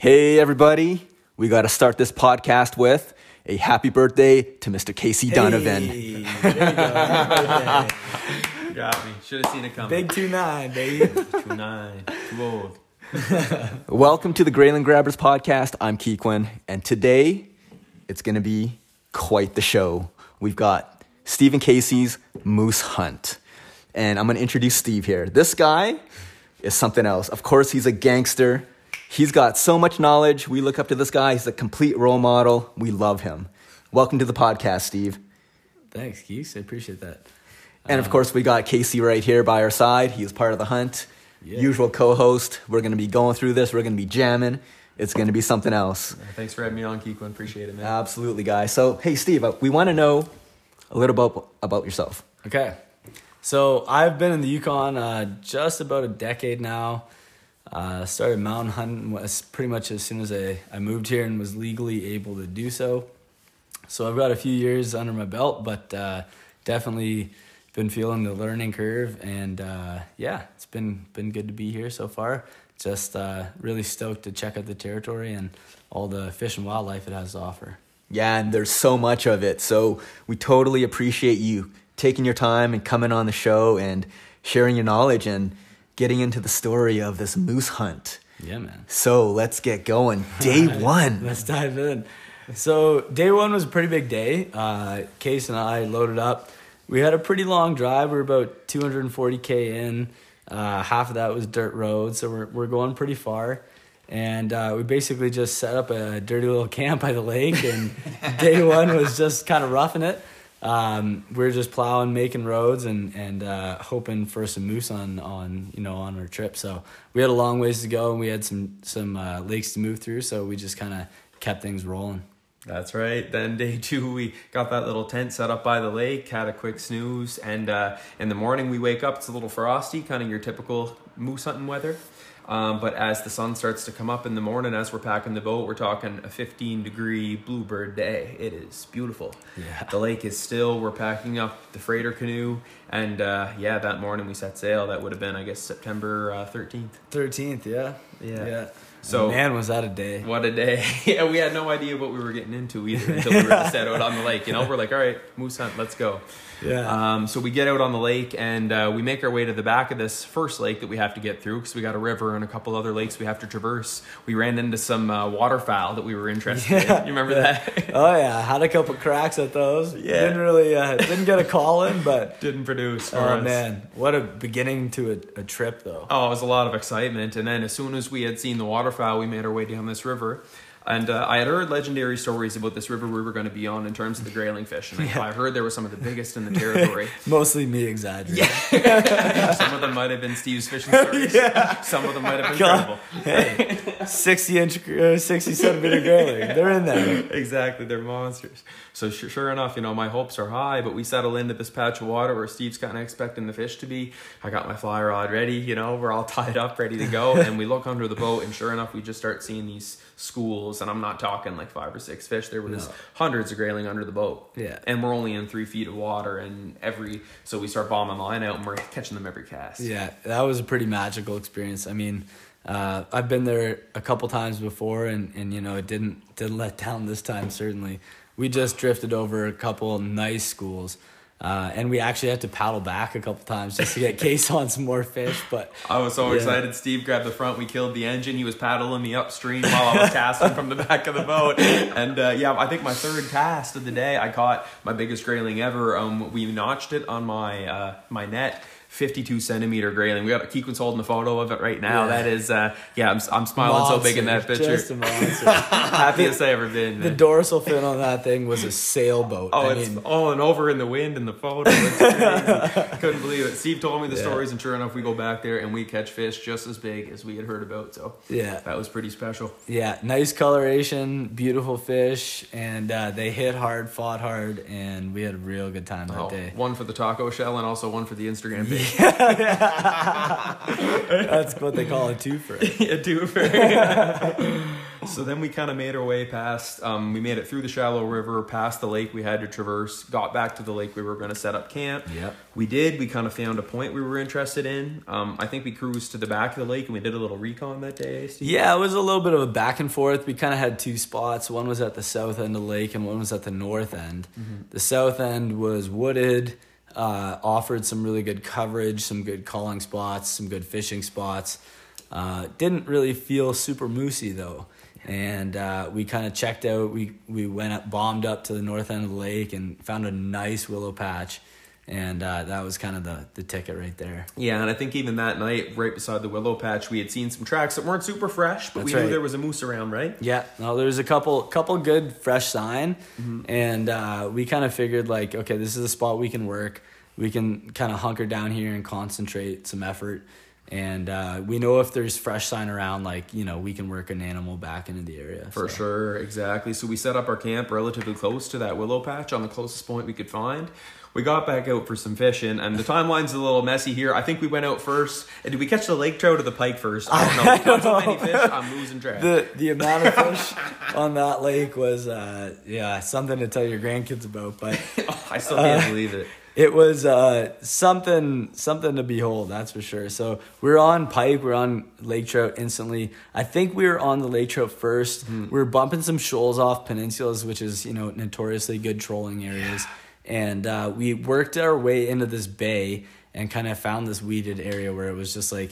Hey, everybody. We got to start this podcast with a happy birthday to Mr. Casey Donovan. Hey, there you go. Got me. Should have seen it coming. Big two nine, baby. Two nine. Too old. Welcome to the Grayling Grabbers podcast. I'm Keequin, and today it's going to be quite the show. We've got Stephen Casey's Moose Hunt, and I'm going to introduce Steve here. This guy is something else. Of course, he's a gangster. He's got so much knowledge. We look up to this guy. He's a complete role model. We love him. Welcome to the podcast, Steve. Thanks, Keeks. I appreciate that. And of course, we got Casey right here by our side. He's part of the hunt, Yeah. usual co host. We're going to be going through this, we're going to be jamming. It's going to be something else. Thanks for having me on, Keequin. Appreciate it, man. Absolutely, guys. So, hey, Steve, uh, we want to know a little bit about yourself. Okay. So I've been in the Yukon uh, just about a decade now. Uh, started mountain hunting was pretty much as soon as I, I moved here and was legally able to do so. So I've got a few years under my belt, but uh, definitely been feeling the learning curve, and uh, yeah, it's been been good to be here so far. Just uh, really stoked to check out the territory and all the fish and wildlife it has to offer. Yeah, and there's so much of it. So, we totally appreciate you taking your time and coming on the show and sharing your knowledge and getting into the story of this moose hunt. Yeah, man. So, let's get going. Day one. Let's dive in. So day one was a pretty big day. Uh, Case and I loaded up. We had a pretty long drive. We are about 240k in. Uh, half of that was dirt road, so we're we're going pretty far. And uh, we basically just set up a dirty little camp by the lake. And day one was just kind of roughing it. Um, we are just plowing, making roads, and and uh, hoping for some moose on on you know on our trip. So we had a long ways to go, and we had some some uh, lakes to move through. So we just kind of kept things rolling. That's right. Then day two, we got that little tent set up by the lake, had a quick snooze, and uh, in the morning we wake up. It's a little frosty, kind of your typical moose hunting weather. Um, but as the sun starts to come up in the morning, as we're packing the boat, we're talking a 15 degree bluebird day. It is beautiful. Yeah. The lake is still. We're packing up the freighter canoe, and uh, yeah, that morning we set sail. That would have been, I guess, September uh, 13th. Thirteenth, yeah, Yeah. yeah. So- man, was that a day? What a day. yeah, we had no idea what we were getting into either until we were set out on the lake. You know, we're like, all right, moose hunt, let's go. Yeah, Um, so we get out on the lake and uh, we make our way to the back of this first lake that we have to get through because we got a river and a couple other lakes we have to traverse. We ran into some uh, waterfowl that we were interested Yeah. in. You remember that? oh yeah, had a couple cracks at those. Yeah. didn't really uh, didn't get a call in, but Didn't produce. Oh us. man, what a beginning to a, a trip though. Oh, it was a lot of excitement. And then as soon as we had seen the waterfowl, we made our way down this river. And uh, I had heard legendary stories about this river we were going to be on in terms of the grayling fish. And I- I heard there were some of the biggest in the territory. Mostly me exaggerating. some of them might have been Steve's fishing stories. Some of them might have been God. terrible. Hey, sixty inch, uh, sixty centimeter grayling, they're in there. exactly, they're monsters. So sure, sure enough, you know, my hopes are high, but we settle into this patch of water where Steve's kind of expecting the fish to be. I got my fly rod ready, you know, we're all tied up, ready to go, and we look under the boat, and sure enough, we just start seeing these schools, and I'm not talking like five or six fish. There was No. hundreds of grayling under the boat. Yeah. and we're only in three feet of water, and every so we start bombing line out, and we're catching them every cast. Yeah, that was a pretty magical experience. I mean, uh, I've been there a couple times before, and, and you know it didn't didn't let down this time. Certainly, we just drifted over a couple nice schools, uh, and we actually had to paddle back a couple times just to get case on some more fish. But I was so Yeah. excited. Steve grabbed the front. We killed the engine. He was paddling me upstream while I was casting from the back of the boat. And uh, yeah, I think my third cast of the day, I caught my biggest grayling ever. Um, we notched it on my uh, my net. 52 centimeter grayling. We got Keequin's holding the photo of it right now. Yeah. That is, uh, yeah, I'm, I'm smiling so big in that picture. just a monster. Happiest I ever been. the dorsal fin on that thing was a sailboat. Oh, I it's mean, all and over in the wind in the photo. Couldn't believe it. Steve told me the Yeah. stories, and sure enough, we go back there and we catch fish just as big as we had heard about. So yeah, that was pretty special. Yeah, nice coloration, beautiful fish, and uh, they hit hard, fought hard, and we had a real good time that Oh, day. one for the taco shell and also one for the Instagram page. That's what they call a twofer. yeah, two for. so then we kind of made our way past. Um, we made it through the shallow river, past the lake we had to traverse. Got back to the lake we were going to set up camp. Yep. We did. We kind of found a point we were interested in. Um, I think we cruised to the back of the lake and we did a little recon that day. Steve. Yeah, it was a little bit of a back and forth. We kind of had two spots. One was at the south end of the lake, and one was at the north end. The south end was wooded, uh, offered some really good coverage, some good calling spots, some good fishing spots. Uh, didn't really feel super moosey though, and uh, we kind of checked out. We we went up, bombed up to the north end of the lake, and found a nice willow patch, and uh, that was kind of the the ticket right there. Yeah, and I think even that night, right beside the willow patch, we had seen some tracks that weren't super fresh, but we right. knew there was a moose around, right? Yeah, no, there was a couple couple good fresh sign, Mm-hmm. and uh, we kind of figured like, okay, this is a spot we can work. We can kind of hunker down here and concentrate some effort, and uh, we know if there's fresh sign around, like you know, we can work an animal back into the area For so. sure, exactly. So we set up our camp relatively close to that willow patch on the closest point we could find. We got back out for some fishing, and the timeline's a little messy here. I think we went out first. And did we catch the lake trout or the pike first? I don't know. Caught so many fish, I'm losing track. The the amount of fish on that lake was uh, yeah something to tell your grandkids about, but I still can't believe it. it was uh, something something to behold that's for sure so we are on pike we are on lake trout instantly i think we were on the lake trout 1st Hmm. We are bumping some shoals off peninsulas which is you know notoriously good trolling areas and uh, we worked our way into this bay and kind of found this weeded area where it was just like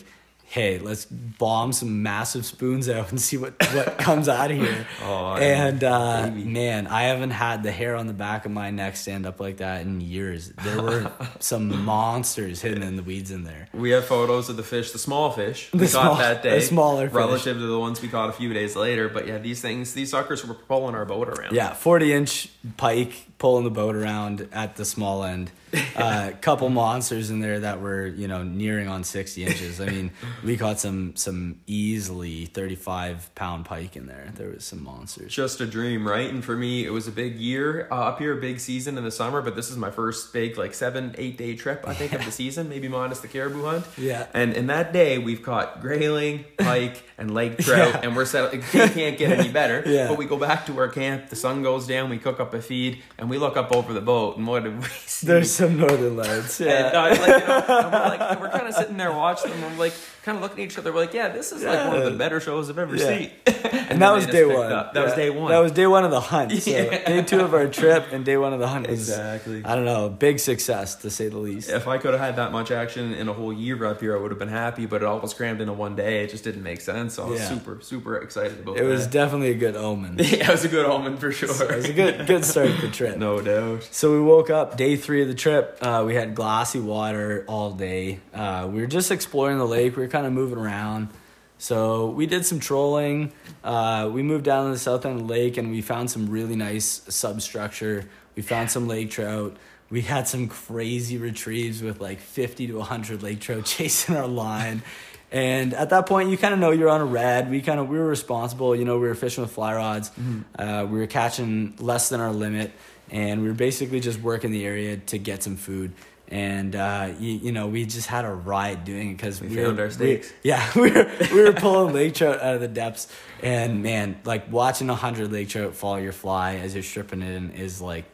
hey let's bomb some massive spoons out and see what what comes out of here Oh, and uh, man i haven't had the hair on the back of my neck stand up like that in years there were some monsters hidden in the weeds in there We have photos of the fish, the small fish we The small- caught that the day, smaller fish. relative to the ones we caught a few days later. But yeah, these things, these suckers were pulling our boat around. yeah 40 inch pike pulling the boat around at the small end a uh, couple monsters in there that were you know nearing on 60 inches i mean we caught some some easily 35 pound pike in there there was some monsters just a dream, right? And for me, it was a big year uh, up here, a big season in the summer. But this is my first big, like seven, eight day trip, I think, of the season, maybe minus the caribou hunt. Yeah. And in that day, we've caught grayling, pike, and lake trout, Yeah. and we're set. It can't get any better. Yeah. But we go back to our camp. The sun goes down. We cook up a feed, and we look up over the boat, and what did we see? there's some northern lights And, yeah uh, like, you know, and we're like, we're kind of sitting there watching them. and We're like, kind of looking at each other. We're like, yeah, this is like one of the better shows I've ever Yeah. seen. and then that they was just day picked one. up. That was Yeah. day one. That was day one of the hunt. So Yeah. day two of our trip and day one of the hunt was Exactly. I don't know, big success to say the least. If I could have had that much action in a whole year up here, I would have been happy. But it all was crammed into one day. It just didn't make sense. So I was Yeah. super, super excited about It It was that. definitely a good omen. it yeah, it was a good omen for sure. It was a good good start to the trip. no doubt. So we woke up day three of the trip. Uh, we had glassy water all day. Uh, we were just exploring the lake. We were kind of moving around. So we did some trolling. Uh, we moved down to the south end of the lake and we found some really nice substructure. We found some lake trout. We had some crazy retrieves with like 50 to 100 lake trout chasing our line. And at that point, you kind of know you're on a red. We kind of we were responsible. You know, we were fishing with fly rods. Uh, we were catching less than our limit, and we were basically just working the area to get some food. And uh, you, you know, we just had a ride doing it because We we, found were, our stakes. We, yeah, we were we were pulling lake trout out of the depths, and man, like watching a hundred lake trout follow your fly as you're stripping it in is like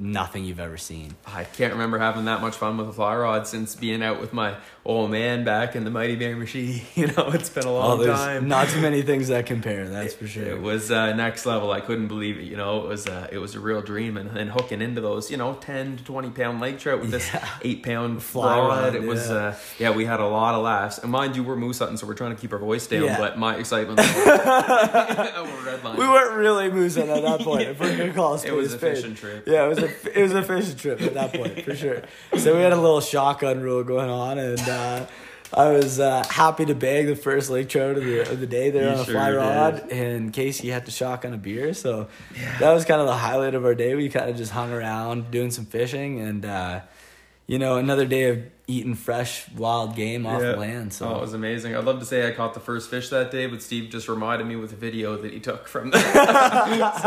nothing you've ever seen. I can't remember having that much fun with a fly rod since being out with my old man back in the Mighty Bear Machine. You know, it's been a Oh, long there's time. not too many things that compare. That's for sure. It was uh, next level. I couldn't believe it. You know, it was uh, it was a real dream, and, and hooking into those, you know, ten to twenty pound lake trout with this eight pound Fly rod, rod. It was yeah. uh, yeah, we had a lot of laughs. And mind you, we're moose hunting, so we're trying to keep our voice down. Yeah. But my excitement, was-. We weren't really moosing at that point. If we're gonna call a It was a fishing trip. Yeah, it was a it was a fishing trip at that point for sure. So we had a little shotgun rule going on, and uh, I was uh, happy to bag the first lake trout of the of the day there You on a sure fly did. rod. And Casey had to shotgun a beer, so that was kind of the highlight of our day. We kind of just hung around doing some fishing, and uh, you know, another day of eating fresh wild game off Yeah. the land. So Oh, it was amazing. I'd love to say I caught the first fish that day, but Steve just reminded me with a video that he took from the. so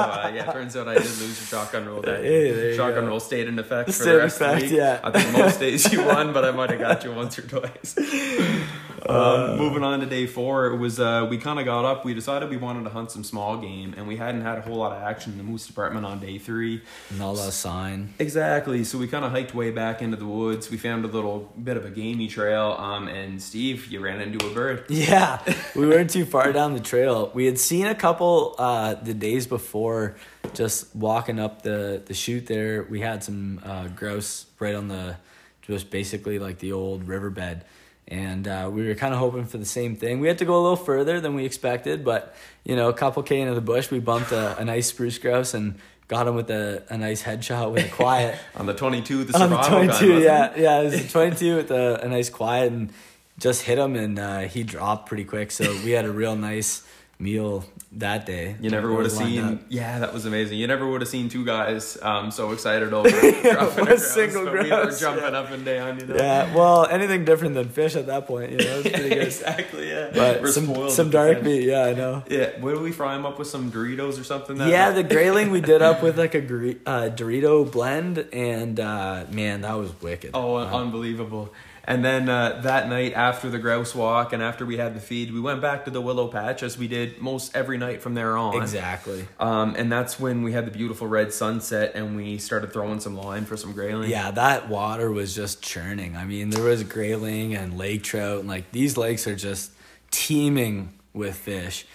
uh, yeah, turns out I did lose the shotgun roll that Hey, there day. Shotgun go. roll stayed in effect for Stayed the in rest of the week. yeah. I think most days you won, but I might have got you once or twice. Um, moving on to day four, it was uh, we kind of got up. We decided we wanted to hunt some small game, and we hadn't had a whole lot of action in the moose department on day three. Not a sign. Exactly. So we kind of hiked way back into the woods. We found a little bit of a gamey trail. Um, and Steve, you ran into a bird. Yeah, we weren't too far down the trail. We had seen a couple uh, the days before, just walking up the the chute there. We had some uh, grouse right on the, just basically like the old riverbed, and uh, we were kind of hoping for the same thing. We had to go a little further than we expected, but you know, a couple k into the bush, we bumped a, a nice spruce grouse and got him with a, a nice headshot with a quiet. On the 22, the on the 22, yeah, yeah, it was 22 with a, a nice quiet and just hit him and uh, he dropped pretty quick. So we had a real nice meal that day. You never would have seen. up. Yeah, that was amazing. You never would have seen two guys um, so excited over dropping a grouse, single but We were jumping yeah. up and down. You know. Yeah, well, anything different than fish at that point, you know, it's pretty good. exactly. Yeah. But We're some some dark meat, yeah, I know. Yeah. What did we fry them up with? Some Doritos or something? That Yeah, night? the grayling we did up with like a gre- uh, Dorito blend, and uh, man, that was wicked. Oh, Wow. unbelievable. And then uh, that night after the grouse walk and after we had the feed, we went back to the willow patch as we did most every night from there on. exactly. Um, and that's when we had the beautiful red sunset and we started throwing some line for some grayling. Yeah, that water was just churning. I mean, there was grayling and lake trout, and like these lakes are just teeming with fish.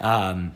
Um,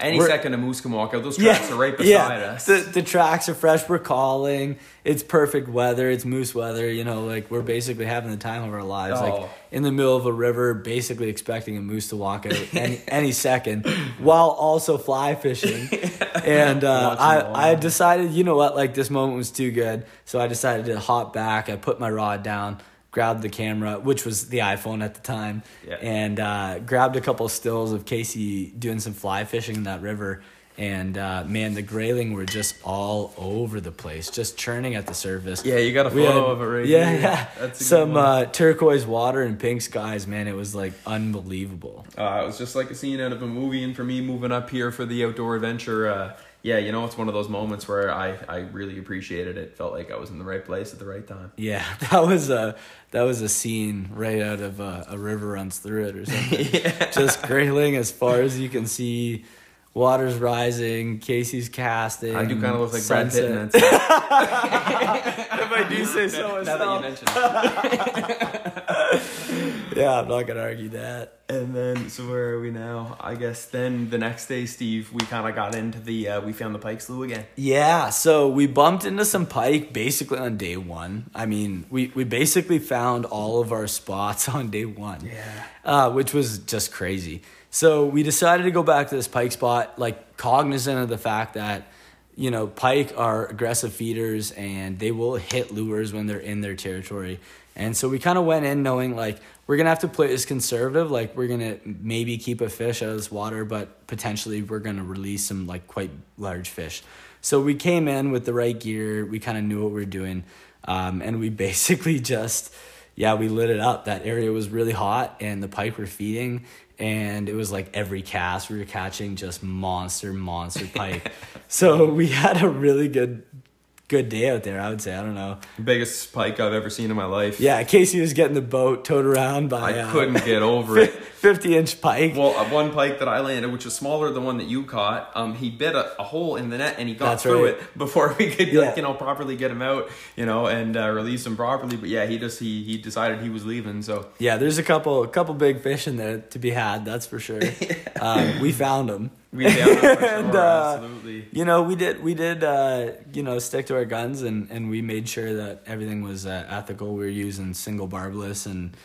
Any We're- second a moose can walk out. Those tracks are right beside yeah. us. The the tracks are fresh. We're calling. It's perfect weather. It's moose weather. You know, like we're basically having the time of our lives. Oh. Like in the middle of a river, basically expecting a moose to walk out any, any second, while also fly fishing. And uh, I I decided, you know what, like this moment was too good, so I decided to hop back. I put my rod down. Grabbed the camera, which was the iPhone at the time, Yeah. and uh, grabbed a couple stills of Casey doing some fly fishing in that river. And uh, man, the grayling were just all over the place, just churning at the surface. Yeah, you got a photo had- of it right yeah, here. yeah. That's Some uh, turquoise water and pink skies, man. It was like unbelievable. Uh, it was just like a scene out of a movie, and for me, moving up here for the outdoor adventure, uh, yeah, you know, it's one of those moments where I, I really appreciated it. Felt like I was in the right place at the right time. Yeah, that was a that was a scene right out of uh, a river runs through it or something. Just grayling as far as you can see. Water's rising. Casey's casting. I do kind of look like Brad Pitt that if I do say so now that you mention it. Yeah, I'm not gonna argue that. And then, so where are we now? I guess then the next day, Steve, we kind of got into the, uh, we found the pike slough again. Yeah, so we bumped into some pike basically on day one. I mean, we, we basically found all of our spots on day one. Yeah. Uh, which was just crazy. So we decided to go back to this pike spot, like cognizant of the fact that, you know, pike are aggressive feeders and they will hit lures when they're in their territory. And so we kind of went in knowing like we're gonna have to play this conservative, like we're gonna maybe keep a fish out of this water, but potentially we're gonna release some like quite large fish. So we came in with the right gear. We kind of knew what we were doing, um, and we basically just yeah we lit it up. That area was really hot, and the pike were feeding, and it was like every cast we were catching just monster monster pike. so we had a really good good day out there. I would say I don't know. Biggest pike I've ever seen in my life. Yeah, Casey was getting the boat towed around by I uh, couldn't get over it. fifty inch pike. Well, uh, one pike that I landed, which was smaller than one that you caught, um, he bit a, a hole in the net and he got That's through right. it before we could, Yeah. like, you know, properly get him out, you know, and uh, release him properly. But yeah, he just he he decided he was leaving. So Yeah, there's a couple a couple big fish in there to be had. That's for sure. um, we found them. We down him for And, uh, absolutely. You know, we did we did uh, you know stick to our guns and and we made sure that everything was uh, ethical. We were using single barbless and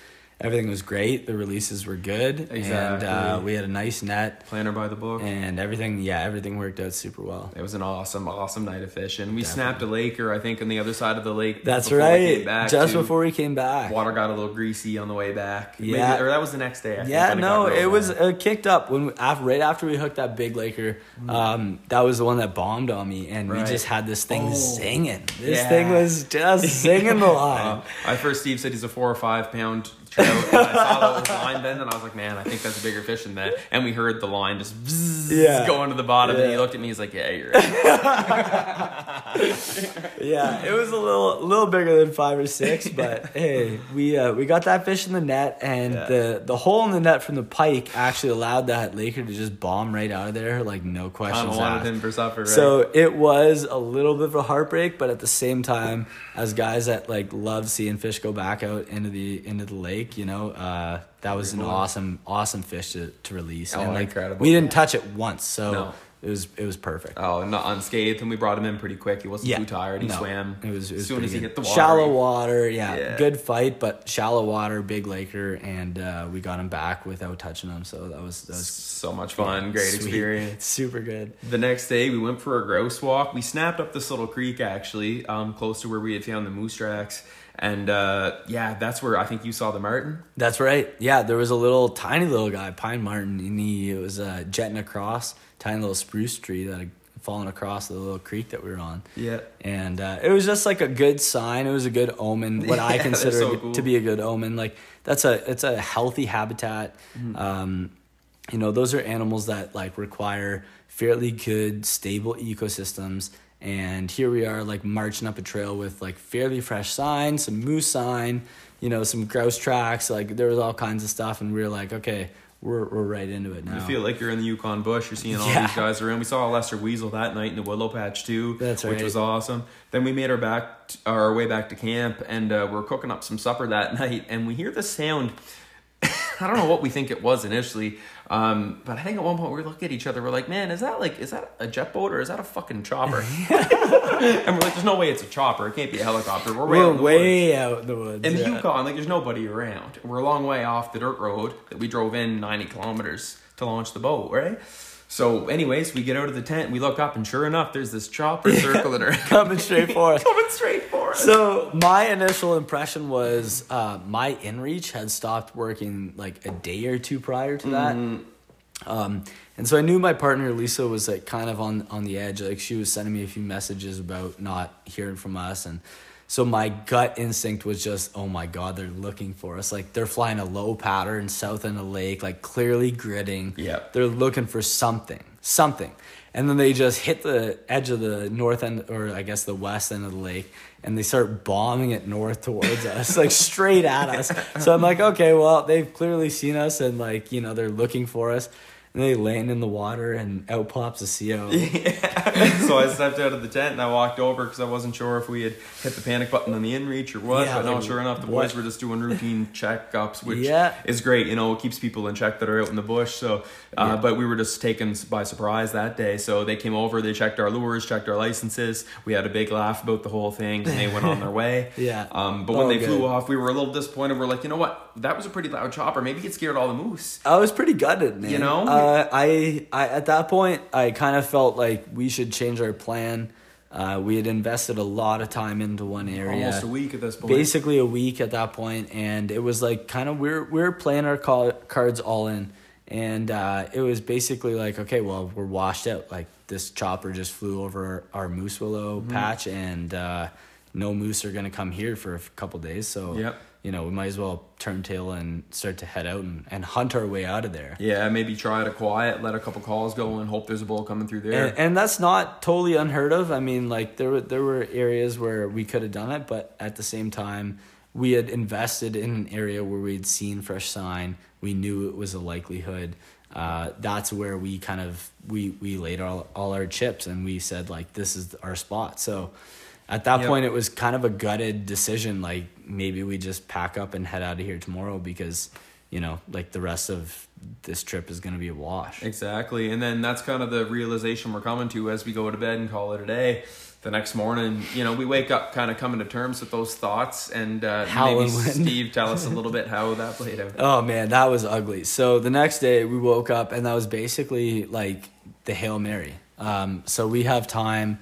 everything was great. The releases were good and uh, we had a nice net Planner by the book. and everything. Yeah, everything worked out super well. It was an awesome, awesome night of fishing. We Definitely. snapped a laker, I think, on the other side of the lake. That's right. back, Just too. before we came back. Water got a little greasy on the way back. Maybe- Yeah. or that was the next day. I Yeah, no, it was uh, kicked up when we, after, right after we hooked that big laker. Um, that was the one that bombed on me, and we just had this thing Oh. singing. This Yeah. thing was just singing the line. Uh, I first Steve said he's a four or five pound trout. And I saw that line then, and I was like, man, I think that's a bigger fish than that. And we heard the line just Yeah. going to the bottom, and he looked at me. He's like, "Yeah, you're right." Yeah, it was a little little bigger than five or six, but hey, we uh, we got that fish in the net, and Yeah. the the hole in the net from the pike actually allowed that Laker to just bomb right out of there, like no questions of wanted asked. him for supper, right? So it was a little bit of a heartbreak, but at the same time, as guys that like love seeing fish go back out into the into the lake, you know, uh, that was an awesome awesome fish to, to release. Oh, and like incredible. we didn't touch it once, so No. it was it was perfect. oh, not unscathed, and we brought him in pretty quick. He wasn't too tired. He no, swam. It was, it was as soon as he good. hit the water. Shallow water, yeah, Yeah. Good fight, but shallow water, big Laker, and uh, we got him back without touching him. So that was that was So much fun, great sweet. experience. super good. The next day, we went for a grouse walk. We snapped up this little creek actually, um, close to where we had found the moose tracks, and uh, yeah, that's where I think you saw the marten. That's right. Yeah, there was a little tiny little guy, Pine Marten, and he was uh, jetting across tiny little spruce tree that had fallen across the little creek that we were on. Yeah. and uh, it was just like a good sign. It was a good omen. What I Yeah, they're consider so to be a good omen. Like that's a it's a healthy habitat. Mm-hmm. Um, you know, those are animals that like require fairly good, stable ecosystems. And here we are, like marching up a trail with like fairly fresh sign, some moose sign, you know, some grouse tracks. Like there was all kinds of stuff, and we were like, okay, we're we're right into it now. You feel like you're in the Yukon bush. You're seeing all Yeah. these guys around. We saw a lesser weasel that night in the willow patch too, That's which was awesome. Then we made our back our way back to camp, and uh, we're cooking up some supper that night, and we hear the sound. I don't know what we think it was initially, um, but I think at one point we look at each other. We're like, "Man, is that like is that a jet boat or is that a fucking chopper?" and we're like, "There's no way it's a chopper. It can't be a helicopter. We're way out we're in the woods." way out in the woods. In the yeah. Yukon, like there's nobody around. We're a long way off the dirt road that we drove in 90 kilometers to launch the boat, right? So, anyways, we get out of the tent, we look up, and sure enough, there's this chopper circling around, coming straight for us. coming straight for us. So my initial impression was uh, my InReach had stopped working like a day or two prior to that. Um, and so I knew my partner Lisa was like kind of on on the edge. Like she was sending me a few messages about not hearing from us, and so my gut instinct was just, oh my god, they're looking for us. Like they're flying a low pattern south in the lake, like clearly gridding. Yep. They're looking for something, something. And then they just hit the edge of the north end, or I guess the west end of the lake, and they start bombing it north towards us, like straight at us. So I'm like, okay, well, they've clearly seen us, and like, you know, they're looking for us. And they land in the water, and out pops a CO. so I stepped out of the tent and I walked over because I wasn't sure if we had hit the panic button on the inReach or what. Yeah, but no, sure enough, the what? boys were just doing routine checkups, which Yeah. is great. You know, it keeps people in check that are out in the bush. So, uh, Yeah. but we were just taken by surprise that day. So they came over, they checked our lures, checked our licenses. We had a big laugh about the whole thing, and they went on their way. Yeah. Um, but when Oh, they good. flew off, we were a little disappointed. We're like, you know what? That was a pretty loud chopper. Maybe it scared all the moose. I was pretty gutted, man. You know? uh, I, I at that point I kind of felt like we should change our plan. Uh, we had invested a lot of time into one area, Almost a week at this point. basically a week at that point, and it was like kind of we're we're playing our call, cards all in, and uh, it was basically like okay, well we're washed out. Like this chopper just flew over our, our moose willow Mm-hmm. patch, and uh, no moose are gonna come here for a couple days. So Yep. You know we might as well turn tail and start to head out and, and hunt our way out of there. Yeah, maybe try to quiet, let a couple calls go, and hope there's a bull coming through there. And, and that's not totally unheard of. I mean, like there were there were areas where we could have done it, but at the same time, we had invested in an area where we'd seen fresh sign. We knew it was a likelihood. Uh, that's where we kind of we we laid all all our chips, and we said like this is our spot. So. At that Yep. point, it was kind of a gutted decision. Like maybe we just pack up and head out of here tomorrow because, you know, like the rest of this trip is going to be a wash. Exactly. And then that's kind of the realization we're coming to as we go to bed and call it a day. The next morning, you know, we wake up kind of coming to terms with those thoughts. And uh, maybe Howling. Steve, tell us a little bit how that played out. Oh man, that was ugly. So the next day we woke up and that was basically like the Hail Mary. Um, so we have time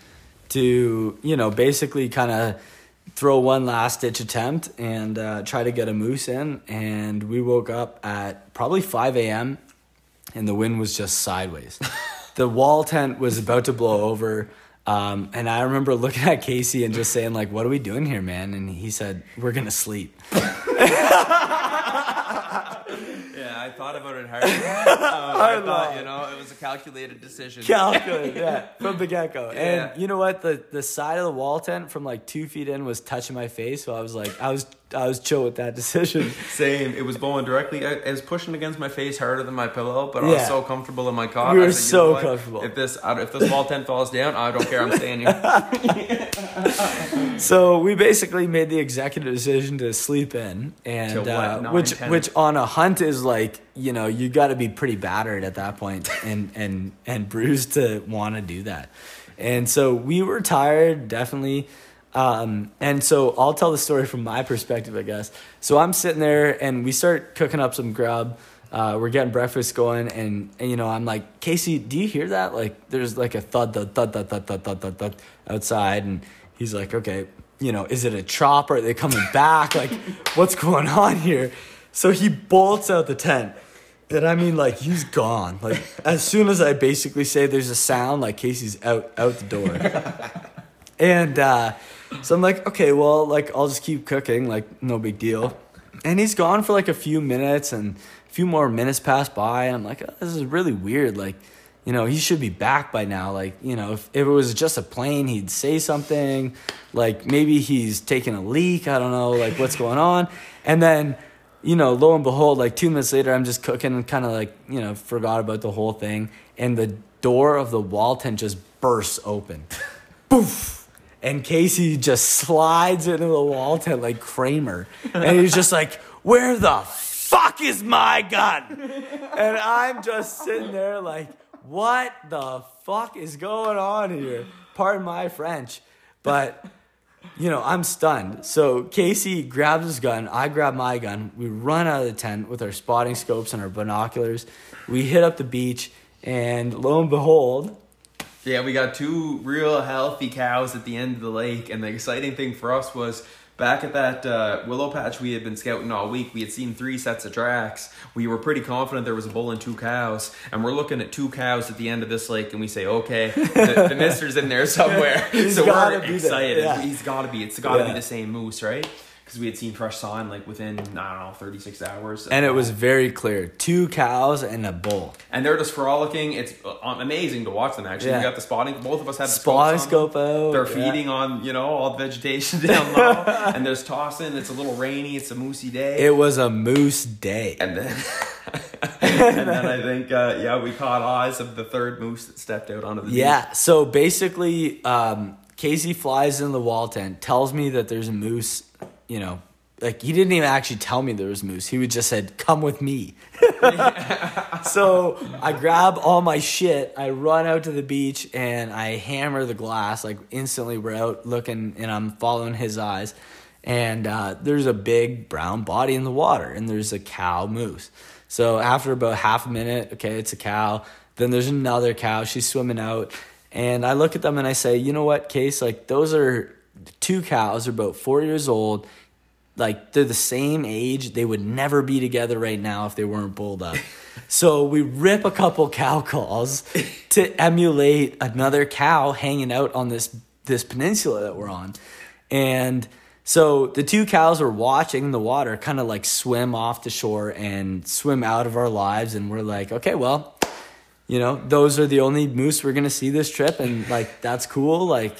to, you know, basically kind of throw one last ditch attempt and uh, try to get a moose in. And we woke up at probably 5 a.m. and the wind was just sideways. the wall tent was about to blow over. Um, and I remember looking at Casey and just saying, like, what are we doing here, man? And he said, we're going to sleep. Yeah, I I thought about it hard. Uh, I thought, you know, it was a calculated decision. Calculate, yeah, from the get go. Yeah. And you know what? The the side of the wall tent from like two feet in was touching my face, so I was like, I was I was chill with that decision. Same. It was blowing directly. I- It was pushing against my face harder than my pillow, but I Yeah. was so comfortable in my cot. You I were said, so know comfortable. If this if this wall tent falls down, I don't care. I'm staying here. So we basically made the executive decision to sleep in, and what, uh, which 10? which on a hunt is like you know you got to be pretty battered at that point and and and bruised to want to do that, and so we were tired definitely, um, and so I'll tell the story from my perspective I guess. So I'm sitting there and we start cooking up some grub. Uh, we're getting breakfast going, and, and you know I'm like Casey, do you hear that? Like there's like a thud thud thud thud thud thud thud thud, thud outside, and he's like, okay, you know, is it a chopper? Are they coming back? Like, what's going on here? So he bolts out the tent. And I mean, like, he's gone. Like, as soon as I basically say there's a sound, like, Casey's out, out the door. and uh, so I'm like, okay, well, like, I'll just keep cooking. Like, no big deal. And he's gone for like a few minutes, and a few more minutes pass by. And I'm like, oh, this is really weird. Like, you know, he should be back by now. Like, you know, if, if it was just a plane, he'd say something. Like, maybe he's taking a leak. I don't know, like, what's going on. And then, you know, lo and behold, like, two minutes later, I'm just cooking and kind of like, you know, forgot about the whole thing. And the door of the wall tent just bursts open. Boof! And Casey just slides into the wall tent like Kramer. And he's just like, Where the fuck is my gun? And I'm just sitting there like, What the fuck is going on here? Pardon my French. But, you know, I'm stunned. So Casey grabs his gun. I grab my gun. We run out of the tent with our spotting scopes and our binoculars. We hit up the beach. And lo and behold, Yeah, we got two real healthy cows at the end of the lake, and the exciting thing for us was back at that uh, willow patch we had been scouting all week. We had seen three sets of tracks. We were pretty confident there was a bull and two cows, and we're looking at two cows at the end of this lake, and we say, okay, the, the mister's in there somewhere. So we're excited. yeah. He's got to be. It's got to Yeah. be the same moose, right? Because we had seen fresh sign like within I don't know thirty six hours, and it was very clear two cows and a bull. and they're just frolicking. It's uh, amazing to watch them. Actually, Yeah. we got the spotting. Both of us had the Spotting scope out. They're yeah. feeding on, you know, all the vegetation down low, and there's tossing. It's a little rainy. It's a moosey day. It was a moose day. and then, and then I think, uh, yeah, we caught eyes of the third moose that stepped out onto the Yeah. So basically, um, Casey flies in the wall tent, tells me that there's a moose. You know, like he didn't even actually tell me there was moose. He would just said, "Come with me." so I grab all my shit. I run out to the beach and I hammer the glass. Like instantly, we're out looking, and I'm following his eyes. And uh, there's a big brown body in the water, and there's a cow moose. So after about half a minute, okay, it's a cow. Then there's another cow. She's swimming out, and I look at them and I say, you know what, Case? Like those are two cows. Are about four years old. Like they're the same age. They would never be together right now if they weren't bulled up. so we rip a couple cow calls to emulate another cow hanging out on this this peninsula that we're on, and. So the two cows were watching the water kind of like swim off the shore and swim out of our lives. And we're like, okay, well, you know, those are the only moose we're going to see this trip. And like, that's cool. Like,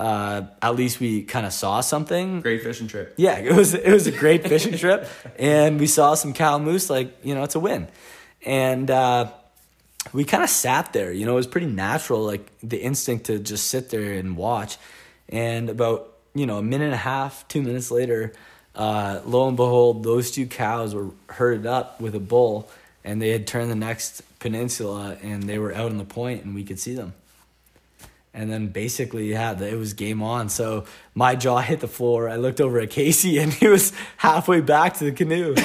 uh, at least we kind of saw something. Great fishing trip. Yeah, it was, it was a great fishing trip. And we saw some cow moose. Like, you know, it's a win. And, uh, we kind of sat there, you know, it was pretty natural, like the instinct to just sit there and watch. And about, you know, a minute and a half, two minutes later, uh, lo and behold, those two cows were herded up with a bull and they had turned the next peninsula and they were out on the point and we could see them. And then basically, yeah, it was game on. So my jaw hit the floor. I looked over at Casey and he was halfway back to the canoe.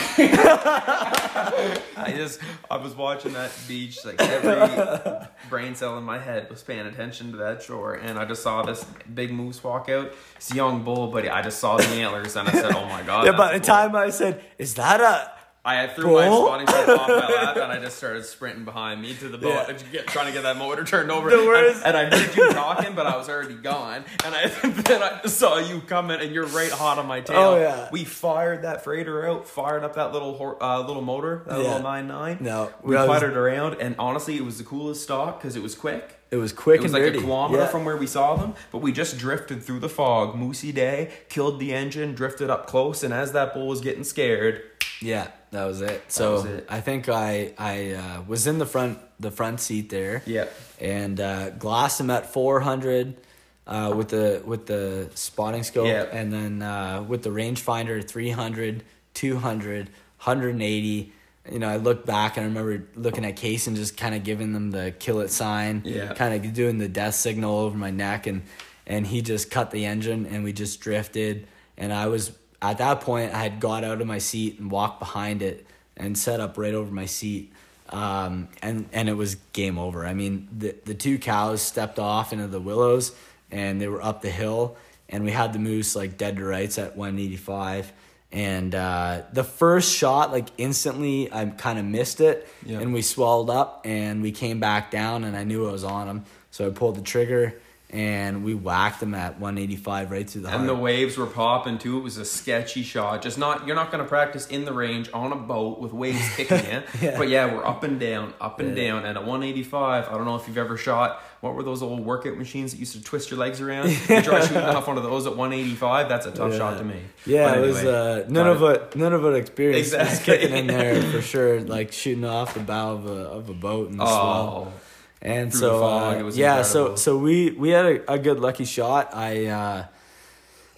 I just, I was watching that beach, like every brain cell in my head was paying attention to that shore, and I just saw this big moose walk out. It's a young bull, but I just saw the antlers, and I said, "Oh my god!" Yeah, by the bull." time I said, "Is that a I had threw my spotting scope off my lap and I just started sprinting behind me to the boat, Yeah. trying to get that motor turned over. The worst- And, and I heard you talking, but I was already gone. And I then I saw you coming, and you're right hot on my tail. Oh, yeah. We fired that freighter out, fired up that little uh, little motor, that Yeah. little nine nine. No, we was- around, and honestly, it was the coolest stalk because it was quick. It was quick It was and like dirty. a kilometer Yeah. from where we saw them, but we just drifted through the fog, moosey day, killed the engine, drifted up close, and as that bull was getting scared, Yeah, that was it. So was it. I think I I uh, was in the front the front seat there. Yeah. And uh, glassed him at four hundred. Uh, with the with the spotting scope and then uh, with the rangefinder 300 200 180 you know i look back and i remember looking at case and just kind of giving them the kill it sign Yeah. kind of doing the death signal over my neck and and he just cut the engine and we just drifted. And i was at that point i had got out of my seat and walked behind it and set up right over my seat. Um, and and it was game over. I mean the the two cows stepped off into the willows and they were up the hill and we had the moose like dead to rights at 185 and uh, the first shot like instantly i kind of missed it. Yeah. and we swelled up and we came back down and i knew i was on him so i pulled the trigger and we whacked them at 185 right through the and the waves were popping too. It was a sketchy shot. Just not you're not going to practice in the range on a boat with waves kicking you. Yeah. But yeah, we're up and down, up and Yeah. down. And at 185, I don't know if you've ever shot. What were those old workout machines that used to twist your legs around? You try shooting off one of those at 185. That's a tough Yeah. shot to me. Yeah, But it was uh, none of it. None of it experience Exactly. kicking in there for sure. Like shooting off the bow of a of a boat and the swell. And through so fog, uh, it was yeah, incredible. so so we we had a, a good lucky shot. I uh,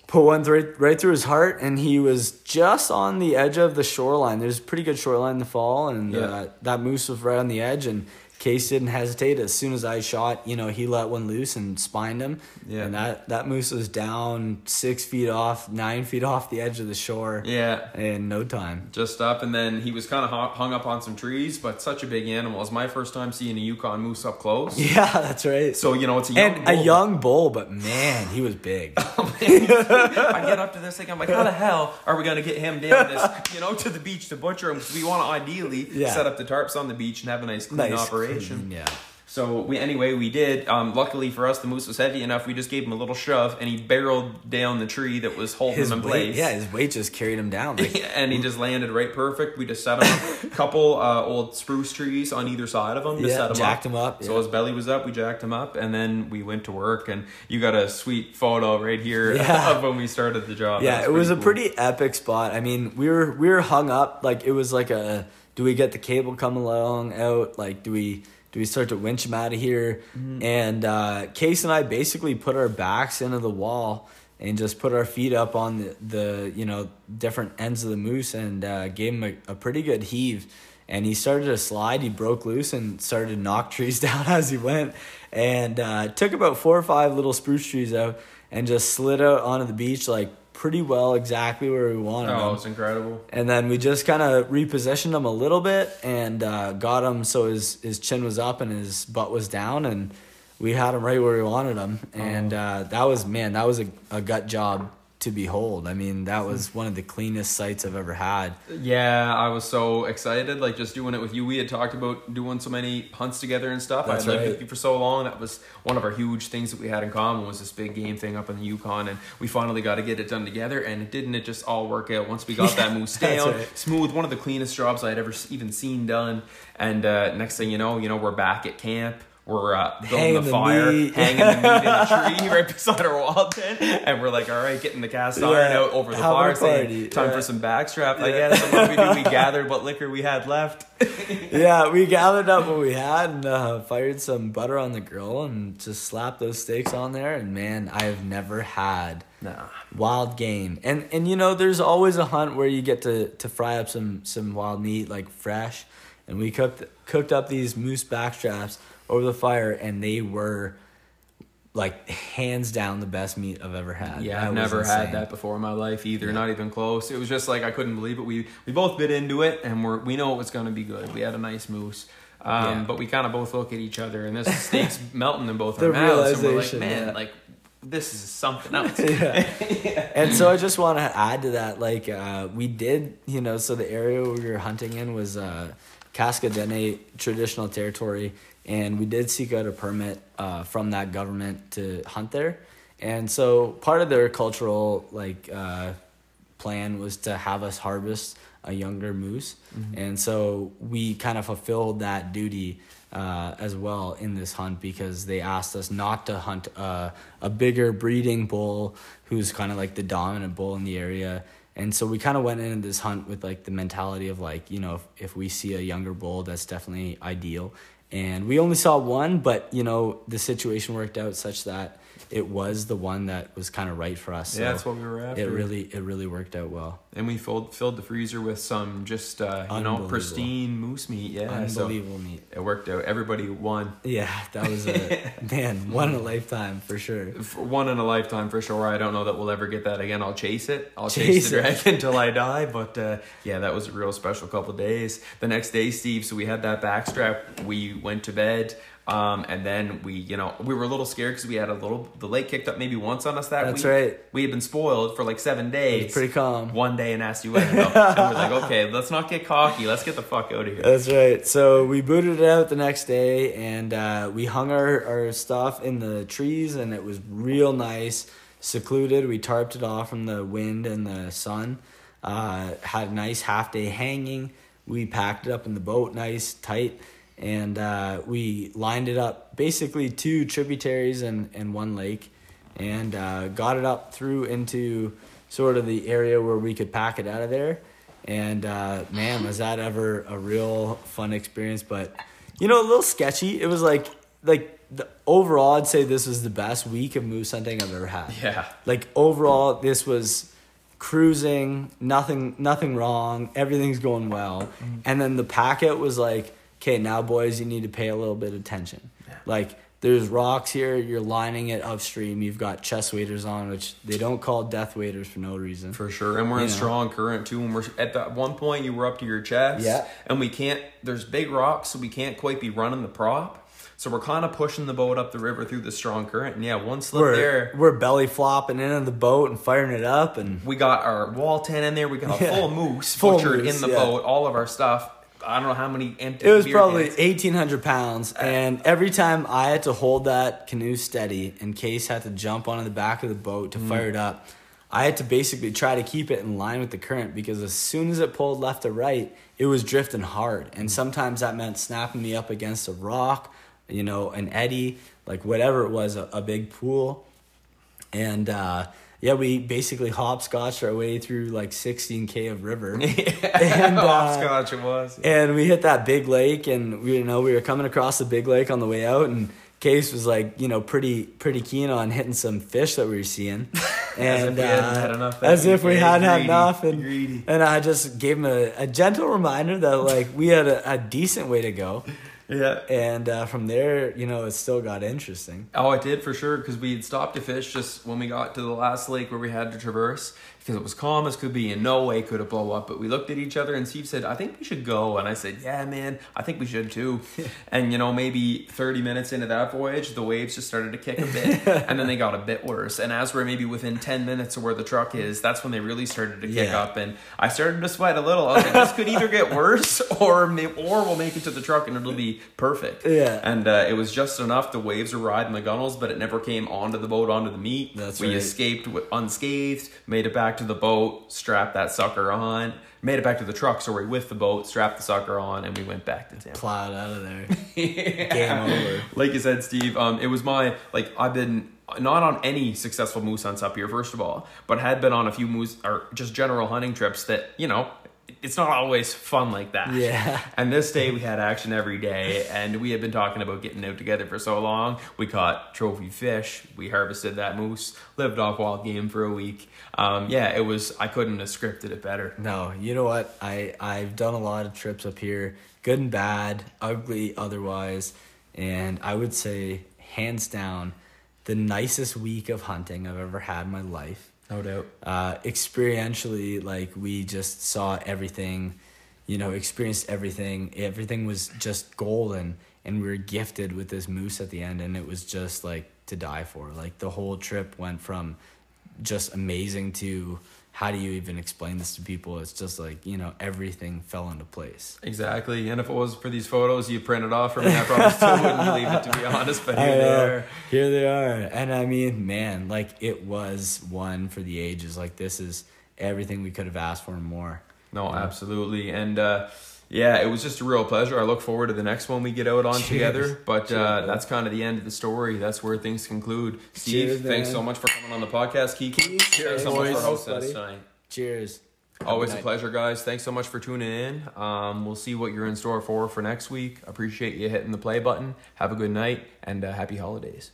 put one right right through his heart, and he was just on the edge of the shoreline. There's a pretty good shoreline in the fall, and Yeah. uh, that moose was right on the edge. And Case didn't hesitate. As soon as I shot, you know, he let one loose and spined him. Yeah. And that that moose was down six feet off, nine feet off the edge of the shore. yeah. In no time. just up and then he was kind of hung up on some trees but such a big animal it's my first time seeing a yukon moose up close Yeah, that's right. so you know it's a young and a bull. young bull, but man, he was oh, big. I get up to this thing. I'm like, how the hell are we gonna get him down this, you know, to the beach to butcher him? Because we want to ideally Yeah. set up the tarps on the beach and have a nice clean Nice, operation. Clean, yeah. So we anyway we did. Um, luckily for us, the moose was heavy enough. We just gave him a little shove, and he barreled down the tree that was holding His him in weight, place. yeah, his weight just carried him down. Like, and he just landed right perfect. We just set him up. A couple uh, old spruce trees on either side of him. Just Yeah, set him jacked up. him up, So yeah. his belly was up. We jacked him up, and then we went to work. And you got a sweet photo right here Yeah. of when we started the job. yeah, it was a pretty epic spot. I mean, we were we were hung up like it was like a do we get the cable come along out? Like do we do we start to winch him out of here? Mm-hmm. And uh, Case and I basically put our backs into the wall and just put our feet up on the, the you know different ends of the moose and uh, gave him a, a pretty good heave. And he started to slide. He broke loose and started to knock trees down as he went, and uh, took about four or five little spruce trees out and just slid out onto the beach like pretty well exactly where we wanted Oh, it's incredible. And then we just kind of repositioned him a little bit and uh, got him so his, his chin was up and his butt was down, and we had him right where we wanted him. And uh, that was, man, that was a, a gut job to behold. I mean, that was one of the cleanest sights I've ever had. Yeah, I was so excited, like just doing it with you. We had talked about doing so many hunts together and stuff. That's I lived right. with you for so long. That was one of our huge things that we had in common was this big game thing up in the Yukon, and we finally got to get it done together. And it didn't it just all work out once we got that moose down right. smooth. One of the cleanest jobs I had ever even seen done. And uh, next thing you know, you know we're back at camp. We're uh, building Hanging the fire, hanging the meat in a tree right beside our wall tent, and we're like, all right, getting the cast iron Yeah, out over the fire, saying, time yeah. for some backstrap, I guess. And what we do? We gathered what liquor we had left. yeah, we gathered up what we had and uh, fired some butter on the grill and just slapped those steaks on there. And man, I have never had Nah. wild game. And and you know, there's always a hunt where you get to to fry up some some wild meat like fresh. And we cooked cooked up these moose backstraps over the fire, and they were like hands down the best meat I've ever had. Yeah, That I've never had that before in my life either. Not even close. It was just like I couldn't believe it. We we both bit into it, and we're we know it was going to be good. We had a nice moose. Um, Yeah. But we kind of both look at each other, and this steak's melting in both our mouths, and we're like, man, yeah. like this is something else. yeah. And so I just want to add to that, like uh, we did, you know, so the area we were hunting in was uh, Kaska Dene traditional territory, and we did seek out a permit uh, from that government to hunt there. And so part of their cultural like uh, plan was to have us harvest a younger moose, and so we kind of fulfilled that duty uh, as well in this hunt because they asked us not to hunt uh, a bigger breeding bull who's kind of like the dominant bull in the area. And so we kind of went into this hunt with like the mentality of like, you know, if, if we see a younger bull, that's definitely ideal. And we only saw one, but you know, the situation worked out such that it was the one that was kind of right for us. Yeah, that's what we were after. It really, it really worked out well. And we filled filled the freezer with some just uh, you know pristine moose meat. Yeah, so Unbelievable meat. it worked out. Everybody won. Yeah, that was a man, one in a lifetime for sure. For one in a lifetime for sure. I don't know that we'll ever get that again. I'll chase it. I'll chase, Chase the dragon until I die. But uh, yeah, that was a real special couple days. The next day, Steve. So we had that backstrap. We went to bed. Um, and then we, you know, we were a little scared because we had a little, the lake kicked up maybe once on us that That's week. right. We had been spoiled for like seven days. pretty calm. One day in though. and we're like, okay, let's not get cocky. Let's get the fuck out of here. That's right. So we booted it out the next day, and uh, we hung our, our stuff in the trees, and it was real nice, secluded. We tarped it off from the wind and the sun. Uh, had a nice half day hanging. We packed it up in the boat, nice tight, and uh, we lined it up basically two tributaries and, and one lake, and uh, got it up through into sort of the area where we could pack it out of there. And uh, man, was that ever a real fun experience? But you know, a little sketchy. It was like like the overall, I'd say this was the best week of moose hunting I've ever had. Yeah. Like overall, this was cruising, nothing nothing wrong, everything's going well. And then the packet was like, okay, now boys, you need to pay a little bit of attention. Like there's rocks here, you're lining it upstream. You've got chest waders on, which they don't call death waders for no reason. For sure, and we're in You know. strong current too. And we're at that one point you were up to your chest. Yeah. And we can't. There's big rocks, so we can't quite be running the prop. So we're kind of pushing the boat up the river through the strong current. And yeah, one slip we're, there. we're belly flopping into the boat and firing it up and We got our wall tent in there. We got a Yeah. full moose Full butchered moose, in the yeah. boat. All of our stuff. I don't know how many empty. It was probably cans. eighteen hundred pounds, uh, and every time I had to hold that canoe steady, and Case had to jump onto the back of the boat to mm. fire it up, I had to basically try to keep it in line with the current because as soon as it pulled left or right, it was drifting hard, and mm. sometimes that meant snapping me up against a rock, you know, an eddy, like whatever it was, a, a big pool, and. uh yeah, we basically hopscotched our way through like 16k of river. and, uh, Hopscotch it was. and we hit that big lake, and we you know we were coming across the big lake on the way out, and Case was like you know pretty pretty keen on hitting some fish that we were seeing, and we hadn't uh, had enough as if we hadn't had enough, and greedy. and I just gave him a, a gentle reminder that like we had a, a decent way to go, Yeah. and uh, from there you know it still got interesting. Oh, it did for sure because we had stopped to fish just when we got to the last lake where we had to traverse because it was calm as could be. In no way could it blow up. But we looked at each other and Steve said, "I think we should go," and I said, "Yeah, man, I think we should too." and you know, maybe thirty minutes into that voyage, the waves just started to kick a bit, and then they got a bit worse. And as we're maybe within ten minutes of where the truck is, that's when they really started to kick Yeah. up, and I started to sweat a little. I was like, "This could either get worse, or or we'll make it to the truck and it'll be perfect." Yeah. And uh, it was just enough. The waves were riding the gunnels, but it never came onto the boat, onto the meat. That's we right. escaped unscathed, made it back to the boat, strapped that sucker on, made it back to the truck, so we're with the boat, strapped the sucker on, and we went back to town. Plowed out of there, game over. Like you said, Steve, um, it was my, like, I've been not on any successful moose hunts up here, first of all, but had been on a few moose, or just general hunting trips that, you know, it's not always fun like that. Yeah. And this day we had action every day, and we had been talking about getting out together for so long. We caught trophy fish, we harvested that moose, lived off wild game for a week. Um, yeah, it was. I couldn't have scripted it better. No, you know what? I I've done a lot of trips up here, good and bad, ugly otherwise, and I would say hands down, the nicest week of hunting I've ever had in my life. No doubt. Uh, experientially, like we just saw everything, you know, experienced everything. Everything was just golden, and we were gifted with this moose at the end, and it was just like to die for. Like the whole trip went from just amazing to how do you even explain this to people? It's just like, you know, everything fell into place. Exactly. And if it was for these photos you printed off for me, I probably still wouldn't believe it, to be honest. But here they are. Here they are. And I mean, man, like it was one for the ages. Like this is everything we could have asked for and more. No, absolutely. And uh, yeah, it was just a real pleasure. I look forward to the next one we get out on Cheers. together. But Cheers, uh, that's kind of the end of the story. That's where things conclude. Steve, Cheers, thanks so much for coming on the podcast. Kiki, thanks so much for hosting us tonight. Cheers. Always a night. pleasure, guys. Thanks so much for tuning in. Um, we'll see what you're in store for for next week. Appreciate you hitting the play button. Have a good night and uh, happy holidays.